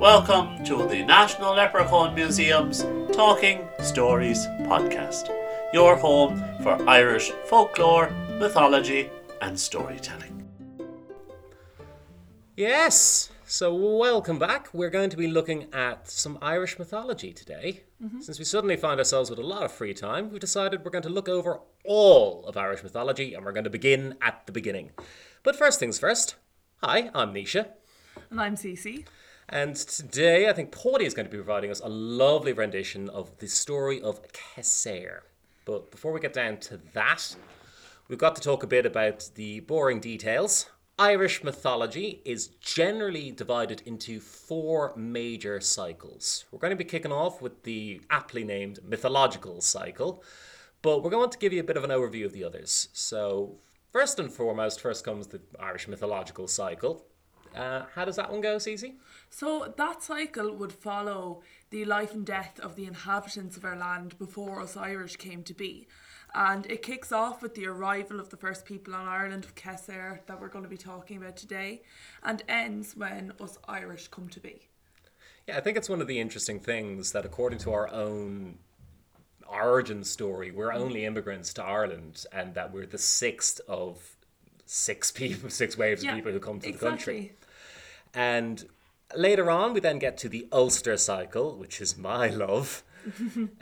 Welcome to the National Leprechaun Museum's Talking Stories podcast, your home for Irish folklore, mythology, and storytelling. Yes, so welcome back. We're going to be looking at some Irish mythology today. Mm-hmm. Since we suddenly find ourselves with a lot of free time, we've decided we're going to look over all of Irish mythology and we're going to begin at the beginning. But first things first, hi, I'm Nisha. And I'm Cece. And today, I think Paddy is going to be providing us a lovely rendition of the story of Kesser. But before we get down to that, we've got to talk a bit about the boring details. Irish mythology is generally divided into four major cycles. We're going to be kicking off with the aptly named mythological cycle, but we're going to give you a bit of an overview of the others. So, first and foremost, first comes the Irish mythological cycle. Uh, how does that one go, Cece? So that cycle would follow the life and death of the inhabitants of our land before us Irish came to be. And it kicks off with the arrival of the first people on Ireland of Kesser that we're going to be talking about today, and ends when us Irish come to be. Yeah, I think it's one of the interesting things that, according to our own origin story, we're only immigrants to Ireland, and that we're the sixth of six people, six waves of people who come to the country. And later on, we then get to the Ulster cycle, which is my love.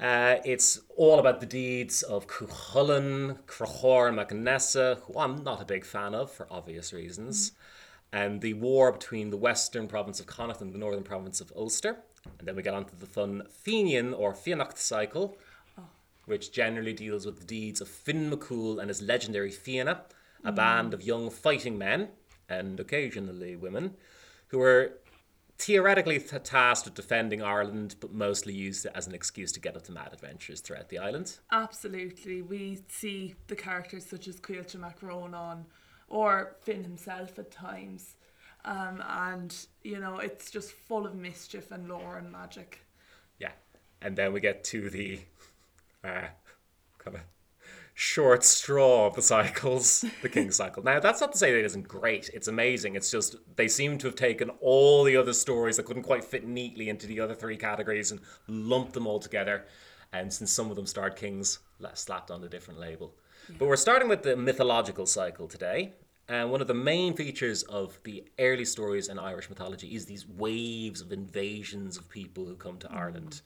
uh, it's all about the deeds of Cuchulainn, Crachor, and Macnessa, who I'm not a big fan of for obvious reasons, and the war between the western province of Connacht and the northern province of Ulster. And then we get on to the fun Fenian or Fiannaíocht cycle, which generally deals with the deeds of Finn McCool and his legendary Fianna, a band of young fighting men, and occasionally women, who were theoretically th- tasked with defending Ireland, but mostly used it as an excuse to get up to mad adventures throughout the island. Absolutely. We see the characters such as Caoilte mac Rónáin or Finn himself at times. Um, and, you know, it's just full of mischief and lore and magic. Yeah. And then we get to the uh, kind of short straw of the cycles, the King's cycle. Now, that's not to say that it isn't great. It's amazing. It's just they seem to have taken all the other stories that couldn't quite fit neatly into the other three categories and lumped them all together. And since some of them starred kings, slapped on a different label. But we're starting with the mythological cycle today. And one of the main features of the early stories in Irish mythology is these waves of invasions of people who come to mm. Ireland.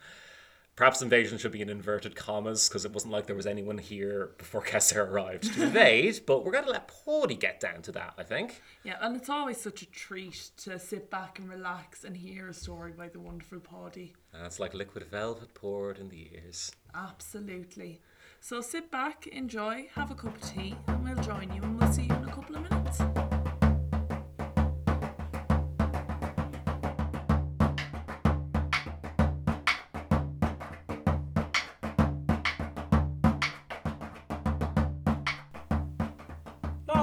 Perhaps invasion should be in inverted commas because it wasn't like there was anyone here before Kesser arrived to invade. but we're going to let Paddy get down to that, I think. Yeah, and it's always such a treat to sit back and relax and hear a story by the wonderful Paddy. And it's like liquid velvet poured in the ears. Absolutely. So sit back, enjoy, have a cup of tea, and we'll join you and we'll see you in a couple of minutes.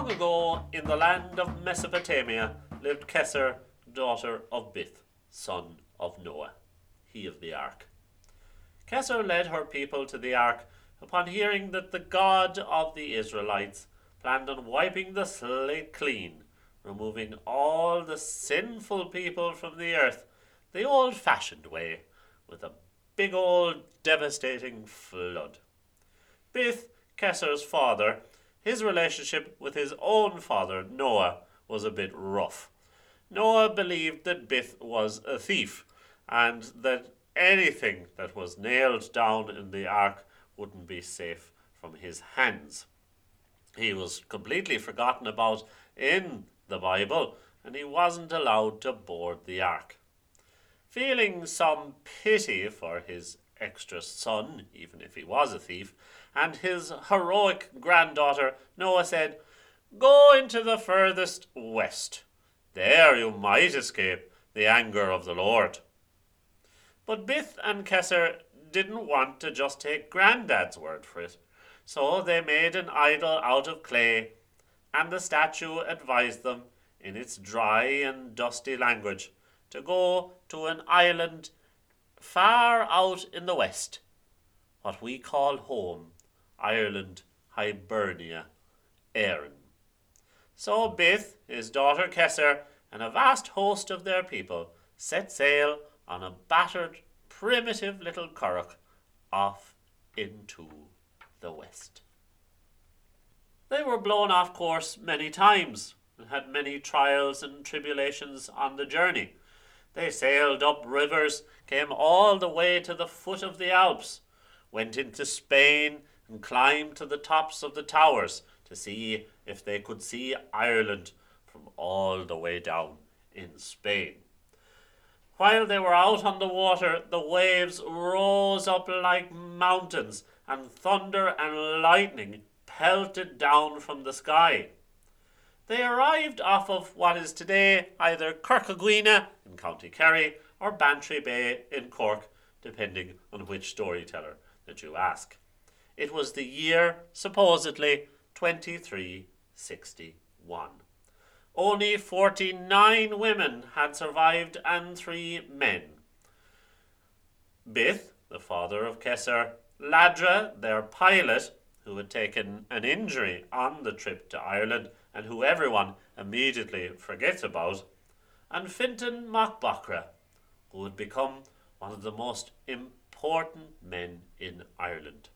Long ago, in the land of Mesopotamia, lived Kesser, daughter of Bith, son of Noah, he of the ark. Kesser led her people to the ark upon hearing that the God of the Israelites planned on wiping the slate clean, removing all the sinful people from the earth the old fashioned way, with a big old devastating flood. Bith, Kesser's father, his relationship with his own father, Noah, was a bit rough. Noah believed that Bith was a thief, and that anything that was nailed down in the ark wouldn't be safe from his hands. He was completely forgotten about in the Bible, and he wasn't allowed to board the ark. Feeling some pity for his extra son, even if he was a thief, and his heroic granddaughter, Noah said, Go into the furthest west. There you might escape the anger of the Lord. But Bith and Kesser didn't want to just take Grandad's word for it, so they made an idol out of clay, and the statue advised them, in its dry and dusty language, to go to an island far out in the west, what we call home, Ireland, Hibernia, Erin. So Bith, his daughter Kesser, and a vast host of their people set sail on a battered, primitive little curragh off into the west. They were blown off course many times and had many trials and tribulations on the journey. They sailed up rivers, came all the way to the foot of the Alps, went into Spain, and climbed to the tops of the towers to see if they could see Ireland from all the way down in Spain. While they were out on the water, the waves rose up like mountains, and thunder and lightning pelted down from the sky. They arrived off of what is today either Corca Dhuibhne in County Kerry or Bantry Bay in Cork, depending on which storyteller that you ask. It was the year, supposedly, 2361. Only 49 women had survived and three men. Bith, the father of Kesser, Ladra, their pilot, who had taken an injury on the trip to Ireland and who everyone immediately forgets about, and Fintan MacBochra, who would become one of the most important men in Ireland.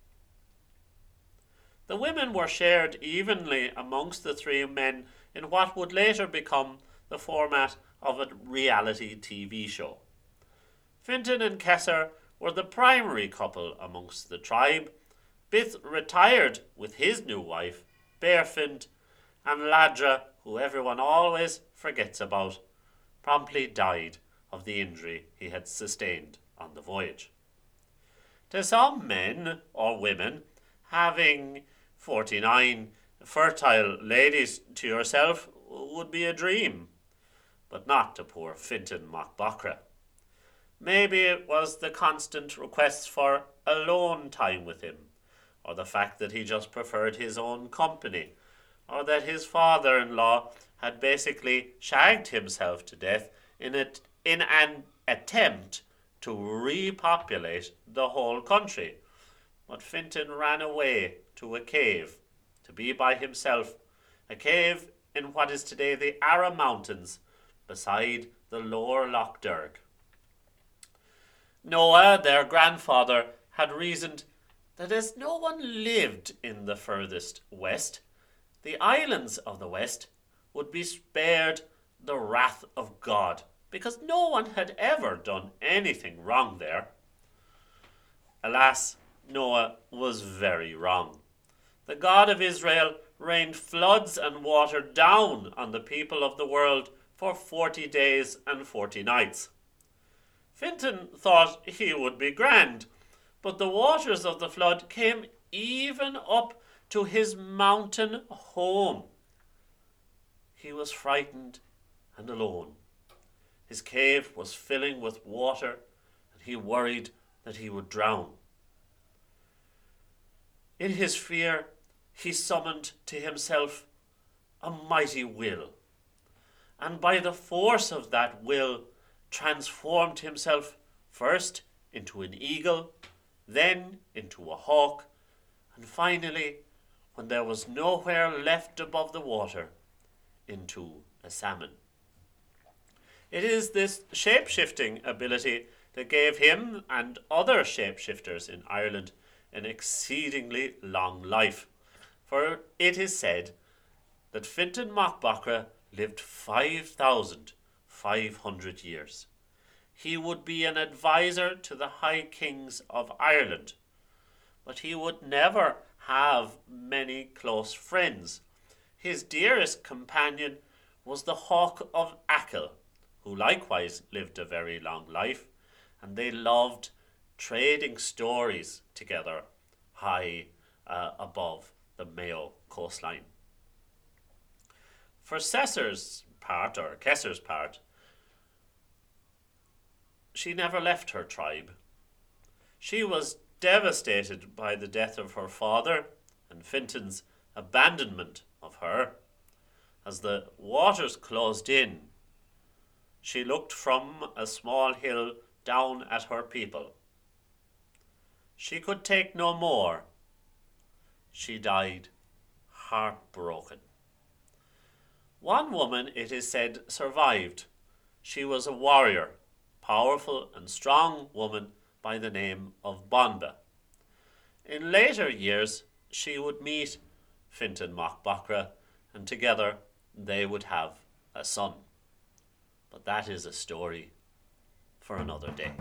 The women were shared evenly amongst the three men in what would later become the format of a reality TV show. Fintan and Kesser were the primary couple amongst the tribe. Bith retired with his new wife, Bearfint, and Ladra, who everyone always forgets about, promptly died of the injury he had sustained on the voyage. To some men or women, having 49 fertile ladies to yourself would be a dream, but not to poor Fintan MacBochra. Maybe it was the constant requests for alone time with him, or the fact that he just preferred his own company, or that his father in law had basically shagged himself to death in, it, in an attempt to repopulate the whole country. But Fintan ran away to a cave to be by himself, a cave in what is today the Arra Mountains beside the lower Lough Derg. Noah, their grandfather, had reasoned that as no one lived in the furthest west, the islands of the west would be spared the wrath of God, because no one had ever done anything wrong there. Alas, Noah was very wrong. The God of Israel rained floods and water down on the people of the world for forty days and forty nights. Fintan thought he would be grand, but the waters of the flood came even up to his mountain home. He was frightened and alone. His cave was filling with water, and he worried that he would drown. In his fear, he summoned to himself a mighty will, and by the force of that will, transformed himself first into an eagle, then into a hawk, and finally, when there was nowhere left above the water, into a salmon. It is this shape shifting ability that gave him and other shapeshifters in Ireland an exceedingly long life, for it is said that Fintan MacBochra lived 5,500 years. He would be an adviser to the High Kings of Ireland, but he would never have many close friends. His dearest companion was the Hawk of Achill, who likewise lived a very long life, and they loved trading stories together high uh, above the Mayo coastline. For Cesar's part, or Kesser's part, she never left her tribe. She was devastated by the death of her father and Fintan's abandonment of her. As the waters closed in, she looked from a small hill down at her people. She could take no more. She died heartbroken. One woman, it is said, survived. She was a warrior powerful and strong woman by the name of Banba. In later years, she would meet Fintan Mac and together they would have a son. But that is a story for another day.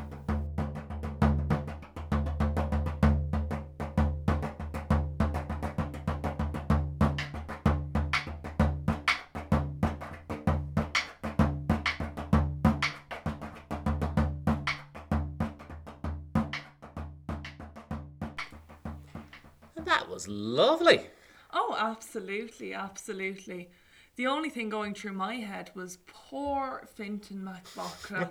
And that was lovely. Oh, absolutely, absolutely. The only thing going through my head was poor Fintan MacBochra.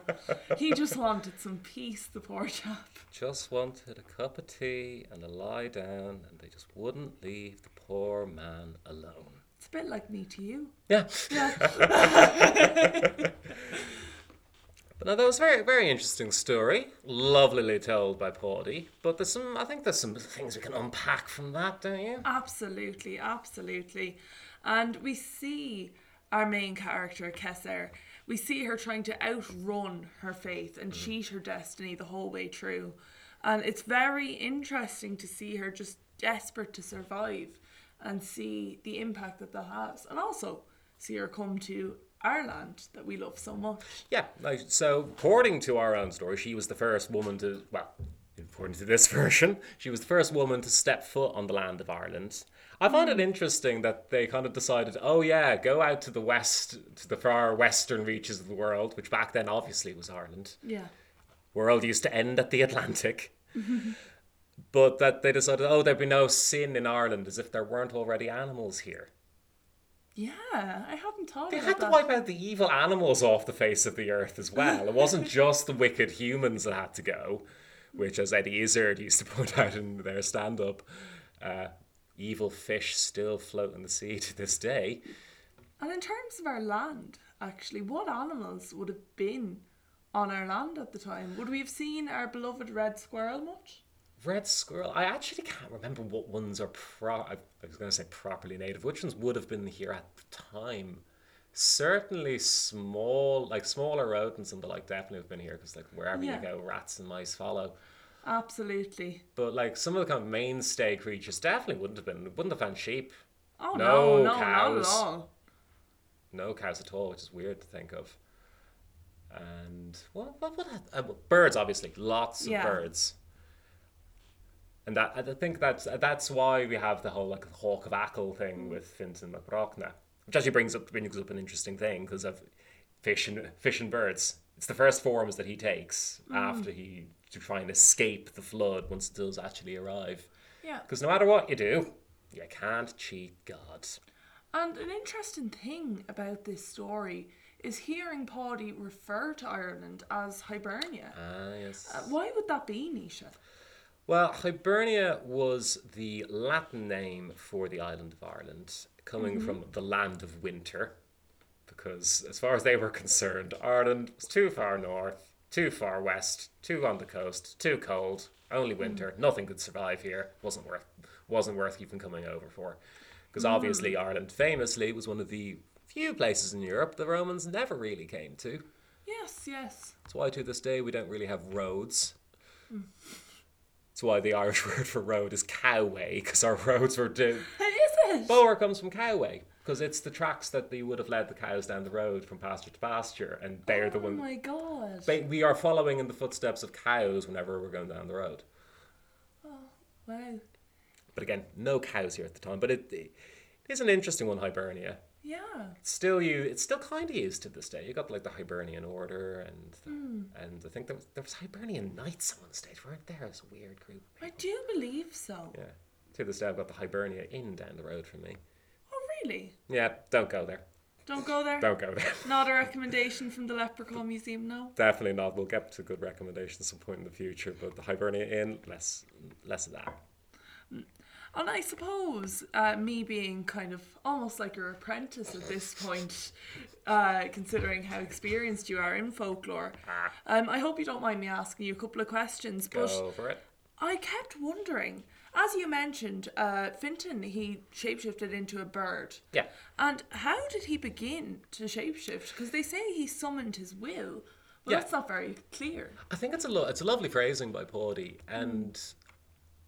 he just wanted some peace, the poor chap. Just wanted a cup of tea and a lie down, and they just wouldn't leave the poor man alone. It's a bit like me to you. Yeah. But no, that was a very, very interesting story. Lovelily told by Paudy. But there's some, I think there's some things we can unpack from that, don't you? Absolutely, absolutely. And we see our main character, Kesser. We see her trying to outrun her faith and mm. cheat her destiny the whole way through. And it's very interesting to see her just desperate to survive and see the impact that that has. And also see her come to our land that we love so much. Yeah, so according to our own story, she was the first woman to, well, according to this version, she was the first woman to step foot on the land of Ireland. I find it hmm. interesting that they kind of decided, oh yeah, go out to the west, to the far western reaches of the world, which back then obviously was Ireland. Yeah. World used to end at the Atlantic. but that they decided, oh, there'd be no sin in Ireland, as if there weren't already animals here. Yeah, I hadn't thought They about had to that. wipe out the evil animals off the face of the earth as well. It wasn't just the wicked humans that had to go, which, as Eddie Izzard used to point out in their stand up, uh, evil fish still float in the sea to this day. And in terms of our land, actually, what animals would have been on our land at the time? Would we have seen our beloved red squirrel much? Red squirrel, I actually can't remember what ones are pro. I was going to say properly native. Which ones would have been here at the time? Certainly small, like smaller rodents and the like, definitely have been here because, like, wherever Yeah. you go, rats and mice follow. Absolutely. But like some of the kind of mainstay creatures definitely wouldn't have been. Wouldn't have found sheep. Oh No no, no, not at cows. all. No cows at all, which is weird to think of. And what what what? Uh, birds, obviously, lots of birds. And that I think that's that's why we have the whole like hawk of Achill thing with Fintan MacBochra, which actually brings up brings up an interesting thing because of fish and fish and birds. It's the first forms that he takes after he to try and escape the flood once it does actually arrive. Yeah. Because no matter what you do, you can't cheat God. And an interesting thing about this story is hearing Paddy refer to Ireland as Hibernia. Ah, yes. Uh, why would that be, Nisha? Well, Hibernia was the Latin name for the island of Ireland, coming mm-hmm. from the land of winter. Because, as far as they were concerned, Ireland was too far north, too far west, too on the coast, too cold, only mm. winter. Nothing could survive here. wasn't worth wasn't worth even coming over for. Because mm. obviously, Ireland famously was one of the few places in Europe the Romans never really came to. Yes, yes. That's why to this day we don't really have roads. Mm. That's why the Irish word for road is cowway, because our roads were. Do- Is it? Bower comes from cowway, because it's the tracks that they would have led the cows down the road from pasture to pasture, and they're the oh one. my god. They, we are following in the footsteps of cows whenever we're going down the road. Oh wow. But again, no cows here at the time. But it, it is an interesting one, Hibernia. Yeah. It's still you. It's still kind of used to this day. You got like the Hibernian Order, and the, hmm. and I think there was, there was Hibernian Knights on one stage, weren't there? It's a weird group. I do believe so. Yeah. To this day, I've got the Hibernia Inn down the road from me. Oh, really? Yeah, don't go there. Don't go there? Don't go there. Not a recommendation from the Leprechaun Museum, no? Definitely not. We'll get to good recommendations some point in the future, but the Hibernia Inn, less, less of that. And I suppose uh, me being kind of almost like your apprentice at this point, uh, considering how experienced you are in folklore, um, I hope you don't mind me asking you a couple of questions. But Go for it. I kept wondering, as you mentioned, uh, Finton, he shapeshifted into a bird. Yeah. And how did he begin to shapeshift? Because they say he summoned his will, But Yeah. that's not very clear. I think it's a lo- it's a lovely phrasing by Pawdy, and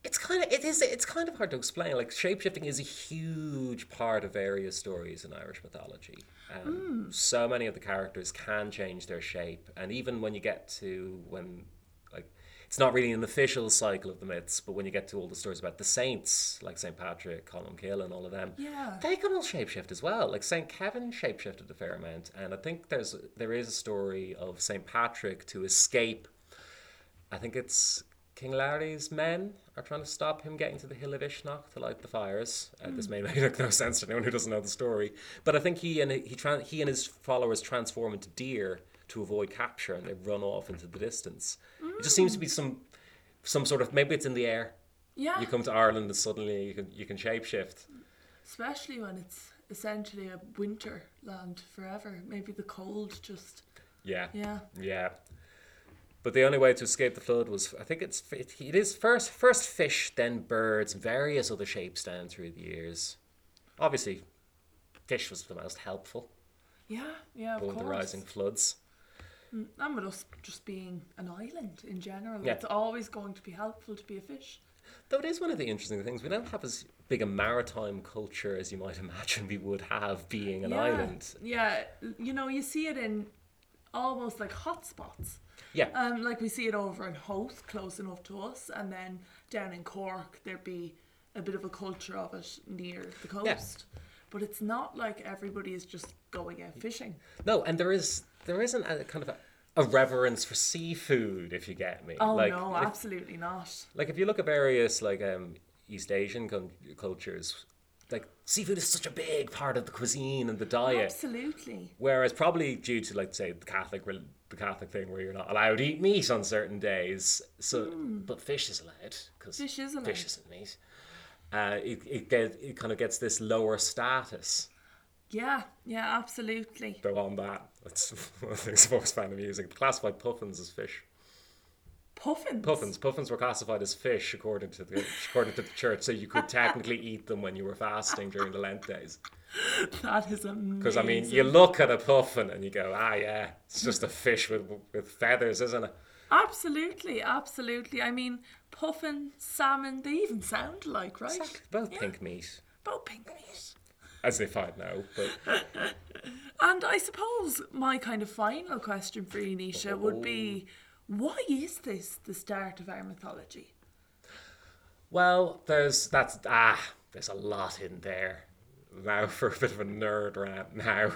it's kind of it is it's kind of hard to explain. Like shapeshifting is a huge part of various stories in Irish mythology. Um, So many of the characters can change their shape, and even when you get to when like it's not really an official cycle of the myths, but when you get to all the stories about the saints, like Saint Patrick, Colm Cille, and all of them, Yeah. they can all shapeshift as well. Like Saint Kevin shapeshifted a fair amount, and I think there's there is a story of Saint Patrick to escape. I think it's King Laoghaire's men are trying to stop him getting to the hill of Uisneach to light the fires. Uh, This may make no sense to anyone who doesn't know the story, but I think he and he tran he and his followers transform into deer to avoid capture, and they run off into the distance. It just seems to be some some sort of maybe it's in the air. Yeah. You come to Ireland and suddenly you can you can shapeshift. Especially when it's essentially a winter land forever. Maybe the cold just. Yeah. Yeah. Yeah. But the only way to escape the flood was, I think it's it, it is first first fish, then birds, various other shapes down through the years. Obviously, fish was the most helpful Yeah, yeah, of with course. the rising floods. Mm, and with us just being an island in general, Yeah. it's always going to be helpful to be a fish. Though it is one of the interesting things, we don't have as big a maritime culture as you might imagine we would have being an yeah. island. Yeah, you know, you see it in almost like hotspots. Yeah. Um, like we see it over in Howth, close enough to us, and then down in Cork, there'd be a bit of a culture of it near the coast. Yeah. But it's not like everybody is just going out fishing. No, and there is there isn't a kind of a, a reverence for seafood, if you get me. Oh like, no, if- absolutely not. Like if you look at various like um, East Asian cultures, like seafood is such a big part of the cuisine and the diet. Absolutely. Whereas probably due to like say the Catholic the Catholic thing where you're not allowed to eat meat on certain days, so but fish is allowed because. Fish is allowed. Fish isn't meat. Uh, it it get, it kind of gets this lower status. Yeah, yeah, absolutely. Though on that, that's one of the things I've always found amusing. Classified puffins as fish. Puffins. Puffins. Puffins were classified as fish according to the according to the church, so you could technically eat them when you were fasting during the Lent days. That is amazing. Because I mean, you look at a puffin and you go, ah, yeah, it's just a fish with with feathers, isn't it? Absolutely, absolutely. I mean, puffin, salmon, they even sound like, right? Both Yeah. pink meat, Both pink meat. as they find now. But And I suppose my kind of final question for you, Nisha, would be why is this the start of our mythology? well, there's that's ah, there's a lot in there. Now for a bit of a nerd rant now.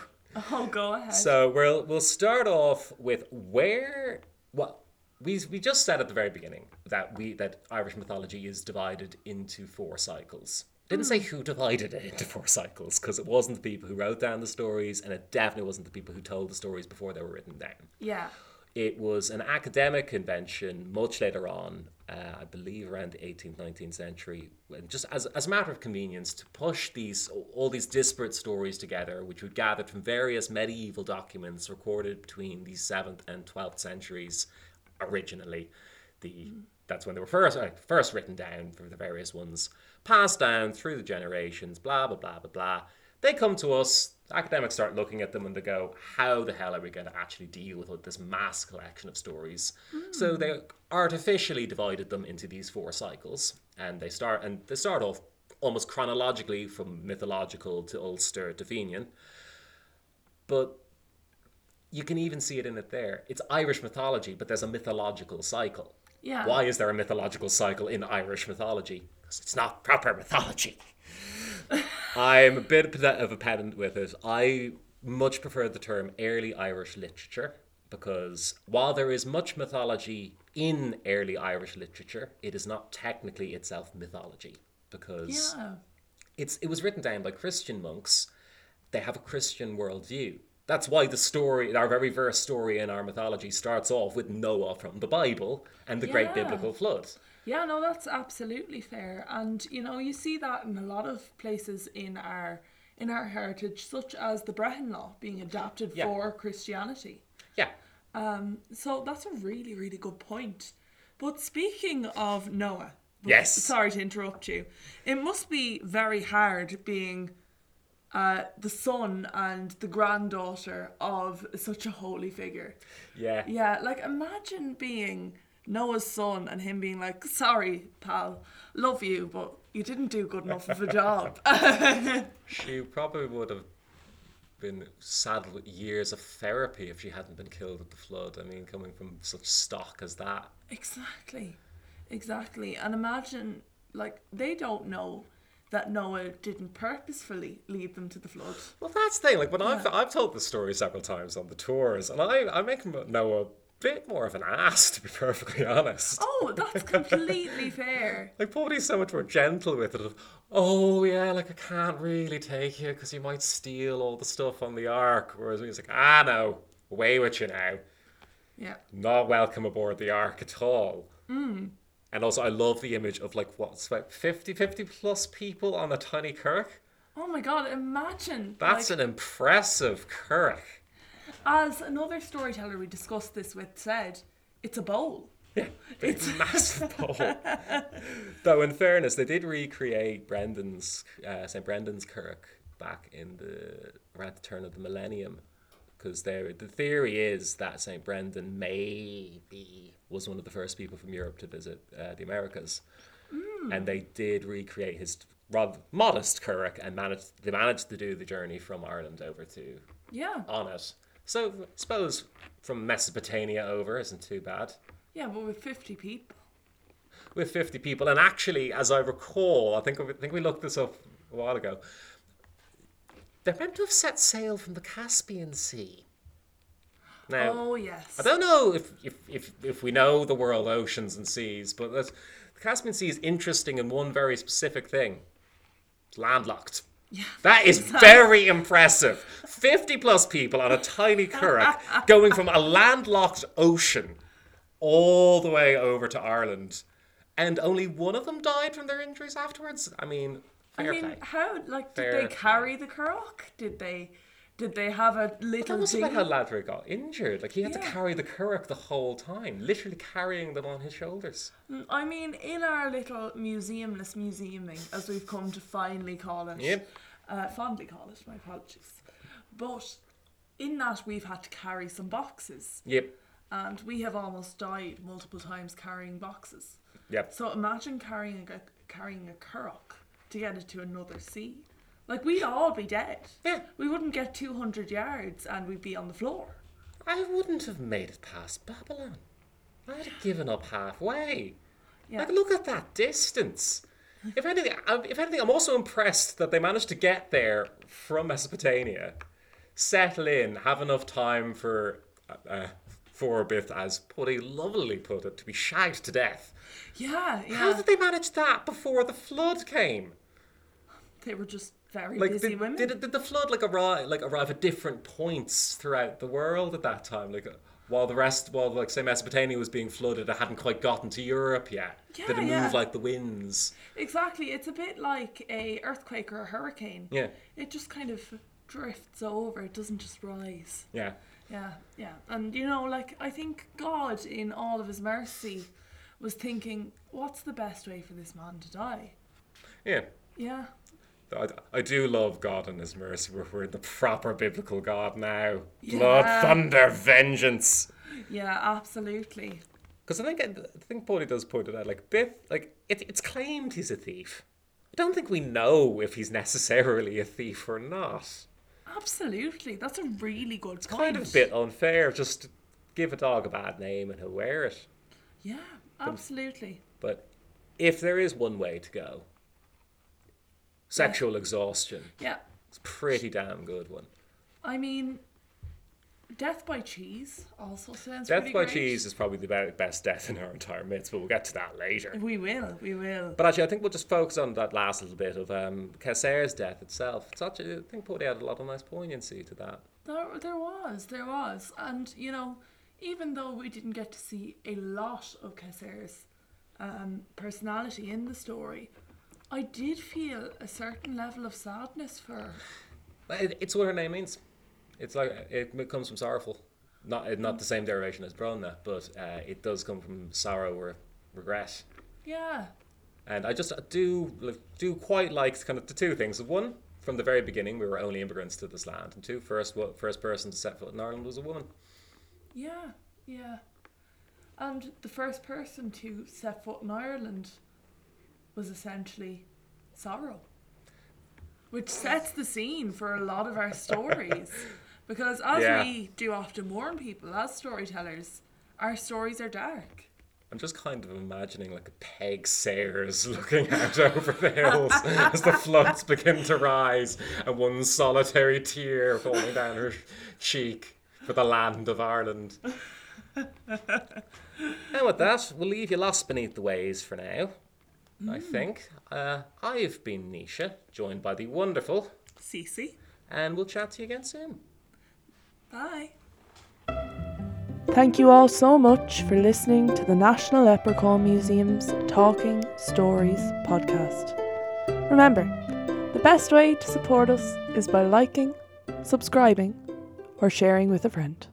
Oh, go ahead. So we'll we'll start off with where well we we just said at the very beginning that we that Irish mythology is divided into four cycles. Didn't say who divided it into four cycles because it wasn't the people who wrote down the stories and it definitely wasn't the people who told the stories before they were written down. yeah. It was an academic invention much later on, uh, I believe around the 18th, 19th century, just as, as a matter of convenience to push these all these disparate stories together, which were gathered from various medieval documents recorded between the 7th and 12th centuries originally. The that's when they were first uh, first written down for the various ones, passed down through the generations, blah blah blah blah blah. They come to us. Academics start looking at them and they go, "How the hell are we going to actually deal with this mass collection of stories?" So they artificially divided them into these four cycles, and they start and they start off almost chronologically from mythological to Ulster to Fenian. But you can even see it in it there. It's Irish mythology, but there's a mythological cycle. Yeah. Why is there a mythological cycle in Irish mythology? Because it's not proper mythology. I'm a bit of a pedant with it. I much prefer the term early Irish literature because while there is much mythology in early Irish literature, it is not technically itself mythology because Yeah. it's it was written down by Christian monks. They have a Christian worldview. That's why the story, our very first story in our mythology, starts off with Noah from the Bible and the great biblical flood. Yeah, no, that's absolutely fair. And you know, you see that in a lot of places in our in our heritage, such as the Brehon Law being adapted Yeah. for Christianity. Yeah, Um, so that's a really, really good point. But speaking of Noah, Yes. Sorry to interrupt you. It must be very hard being uh, the son and the granddaughter of such a holy figure. Yeah. Yeah, like imagine being Noah's son and him being like, "Sorry, pal, love you, but you didn't do good enough of a job." She probably would have been saddled with years of therapy if she hadn't been killed at the flood. I mean, coming from such stock as that. exactly, exactly. And imagine, like, they don't know that Noah didn't purposefully lead them to the flood. Well, that's the thing. Like when I've I've told the story several times on the tours, and I I make Noah a bit more of an ass, to be perfectly honest. Oh, that's completely fair. Like Bodhi's so much more gentle with it. Of, oh yeah, like I can't really take you because you might steal all the stuff on the ark. Whereas he's like, ah no, away with you now. Yeah. Not welcome aboard the ark at all. And also, I love the image of like what's about 50, 50 plus people on a tiny currach. Oh my god, imagine. That's like, an impressive currach. As another storyteller we discussed this with said, it's a bowl. Yeah, it's a massive bowl. Though, in fairness, they did recreate Brendan's uh, St Brendan's currach back in the around the turn of the millennium, because there the theory is that St Brendan maybe was one of the first people from Europe to visit uh, the Americas, and they did recreate his rather modest currach and managed they managed to do the journey from Ireland over to Yeah. on it. So, I suppose from Mesopotamia over isn't too bad. Yeah, but with 50 people. with 50 people. And actually, as I recall, I think I think we looked this up a while ago. They're meant to have set sail from the Caspian Sea. Now, Oh, yes. I don't know if, if, if, if we know the world oceans and seas, but the Caspian Sea is interesting in one very specific thing. It's landlocked. Yeah. That is very impressive. 50 plus people on a tiny currach going from a landlocked ocean all the way over to Ireland. And only one of them died from their injuries afterwards? I mean, I mean, play. how, like, did Fair they play. carry the Curragh? Did they, did they have a That little about dinghy? how Ladrick got injured. Like, he had to carry the currach the whole time, literally carrying them on his shoulders. I mean, in our little museumless museuming, as we've come to finally call it, Yep. uh, fondly call it, my apologies. But in that, we've had to carry some boxes, Yep. and we have almost died multiple times carrying boxes. Yep. So imagine carrying a carrying a curragh to get it to another sea. Like we'd all be dead. Yeah. We wouldn't get two hundred yards and we'd be on the floor. I wouldn't have made it past Babylon. I'd have given up halfway. Yeah. Like, look at that distance. If anything, if anything, I'm also impressed that they managed to get there from Mesopotamia, settle in, have enough time for uh, uh, for Bith, as Putty lovely put it, to be shagged to death. Yeah, How did they manage that before the flood came? They were just very Like, busy did, women. did, did the flood like arrive like arrive at different points throughout the world at that time? Like, uh, while the rest, while like say Mesopotamia was being flooded, it hadn't quite gotten to Europe yet. Yeah, did it move like the winds? Exactly. It's a bit like a earthquake or a hurricane. Yeah, It just kind of drifts over. It doesn't just rise. yeah. Yeah, yeah. And you know, like I think God in all of his mercy was thinking, what's the best way for this man to die? Yeah. Yeah. I, I do love God and His mercy. We're, we're in the proper biblical God now. Yeah. Blood, thunder, vengeance. Yeah, absolutely. Because I think I think Paulie does point it out. Like Bith, like it, it's claimed he's a thief. I don't think we know if he's necessarily a thief or not. Absolutely. That's a really good It's point. kind of a bit unfair just to give a dog a bad name and he'll wear it. Yeah, absolutely. But if there is one way to go, sexual exhaustion. Yeah. It's a pretty damn good one. I mean, death by cheese also sounds Death pretty by great. cheese is probably the be- best death in our entire myths, but we'll get to that later. We will, we will. But actually, I think we'll just focus on that last little bit of um, death itself. It's actually, I think Pody had a lot of nice poignancy to that. There, there was, there was, and you know, even though we didn't get to see a lot of Kesser's um, personality in the story, I did feel a certain level of sadness for her. It, it's what her name means. It's like it comes from sorrowful, not not the same derivation as Bronna, but uh, it does come from sorrow or regret. Yeah, And I just do do quite like kind of the two things. One, from the very beginning, we were only immigrants to this land, and two, first first person to set foot in Ireland was a woman. Yeah, yeah. And the first person to set foot in Ireland was essentially Sorrow, which sets the scene for a lot of our stories. because as Yeah. we do often warn people as storytellers, our stories are dark. I'm just kind of imagining like a Peig Sayers looking out over the hills as the floods begin to rise and one solitary tear falling down her cheek for the land of Ireland. and with that, we'll leave you lost beneath the waves for now. I think. Uh, I've been Nisha, joined by the wonderful, Cece, and we'll chat to you again soon. bye. Thank you all so much for listening to the National Leprechaun Museum's Talking Stories podcast. Remember, the best way to support us is by liking, subscribing, or sharing with a friend.